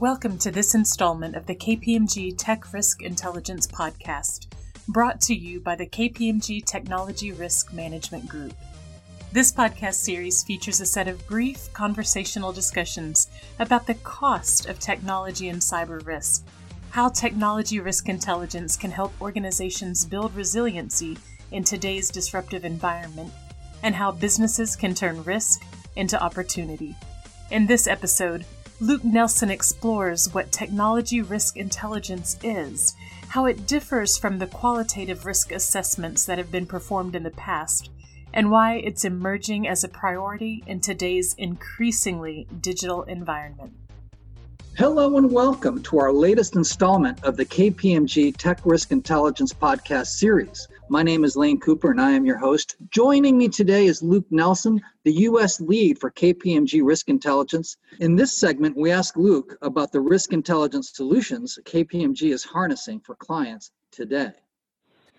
Welcome to this installment of the KPMG Tech Risk Intelligence Podcast, brought to you by the KPMG Technology Risk Management Group. This podcast series features a set of brief conversational discussions about the cost of technology and cyber risk, how technology risk intelligence can help organizations build resiliency in today's disruptive environment, and how businesses can turn risk into opportunity. In this episode, Luke Nelson explores what technology risk intelligence is, how it differs from the qualitative risk assessments that have been performed in the past, and why it's emerging as a priority in today's increasingly digital environment. Hello and welcome to our latest installment of the KPMG Tech Risk Intelligence Podcast series. My name is Lane Cooper and I am your host. Joining me today is Luke Nelson, the U.S. lead for KPMG Risk Intelligence. In this segment, we ask Luke about the risk intelligence solutions KPMG is harnessing for clients today.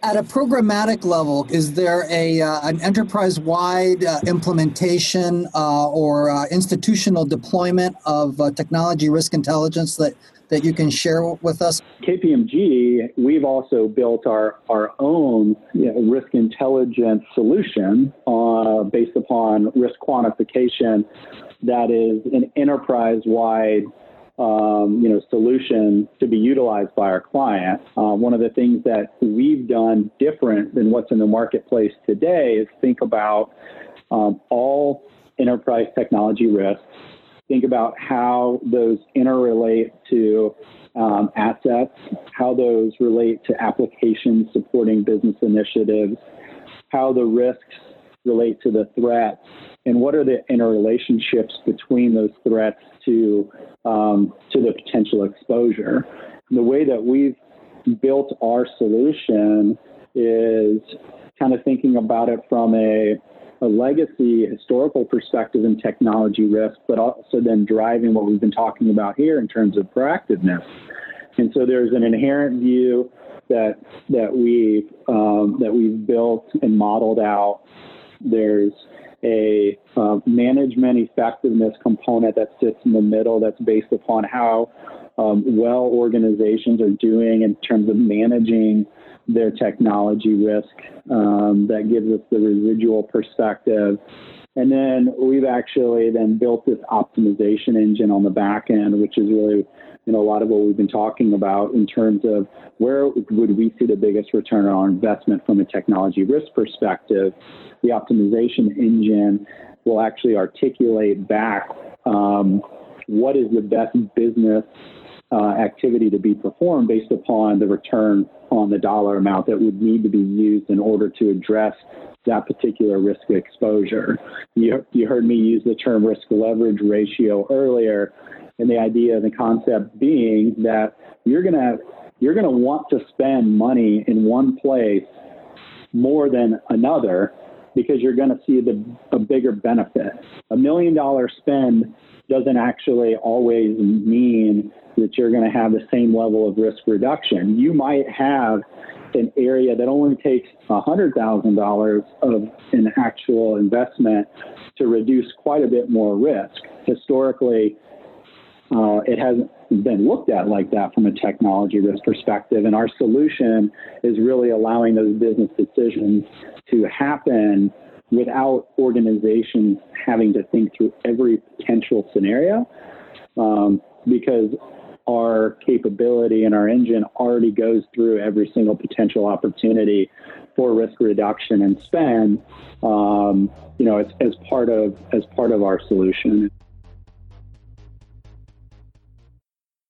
At a programmatic level, is there a uh, an enterprise-wide uh, implementation uh, or uh, institutional deployment of uh, technology risk intelligence that that you can share with us? KPMG, we've also built our, our own you know, risk intelligence solution uh, based upon risk quantification that is an enterprise wide um, you know, solution to be utilized by our client. Uh, one of the things that we've done different than what's in the marketplace today is think about um, all enterprise technology risks think about how those interrelate to um, assets, how those relate to applications supporting business initiatives, how the risks relate to the threats, and what are the interrelationships between those threats to um, to the potential exposure. The way that we've built our solution is kind of thinking about it from a a legacy historical perspective and technology risk, but also then driving what we've been talking about here in terms of proactiveness. And so there's an inherent view that that we've um, that we've built and modeled out. There's a uh, management effectiveness component that sits in the middle that's based upon how um, well organizations are doing in terms of managing their technology risk. Um, that gives us the residual perspective. And then we've actually then built this optimization engine on the back end, which is really you know, a lot of what we've been talking about in terms of where would we see the biggest return on investment from a technology risk perspective. The optimization engine will actually articulate back um, what is the best business uh, activity to be performed based upon the return on the dollar amount that would need to be used in order to address that particular risk exposure. You, you heard me use the term risk leverage ratio earlier, and the idea, and the concept being that you're gonna you're gonna want to spend money in one place more than another because you're going to see the, a bigger benefit. A million dollar spend doesn't actually always mean that you're going to have the same level of risk reduction. You might have an area that only takes $100,000 of an actual investment to reduce quite a bit more risk. Historically, uh, it hasn't been looked at like that from a technology risk perspective. And our solution is really allowing those business decisions to happen without organizations having to think through every potential scenario um, because our capability and our engine already goes through every single potential opportunity for risk reduction and spend um, you know as, as part of as part of our solution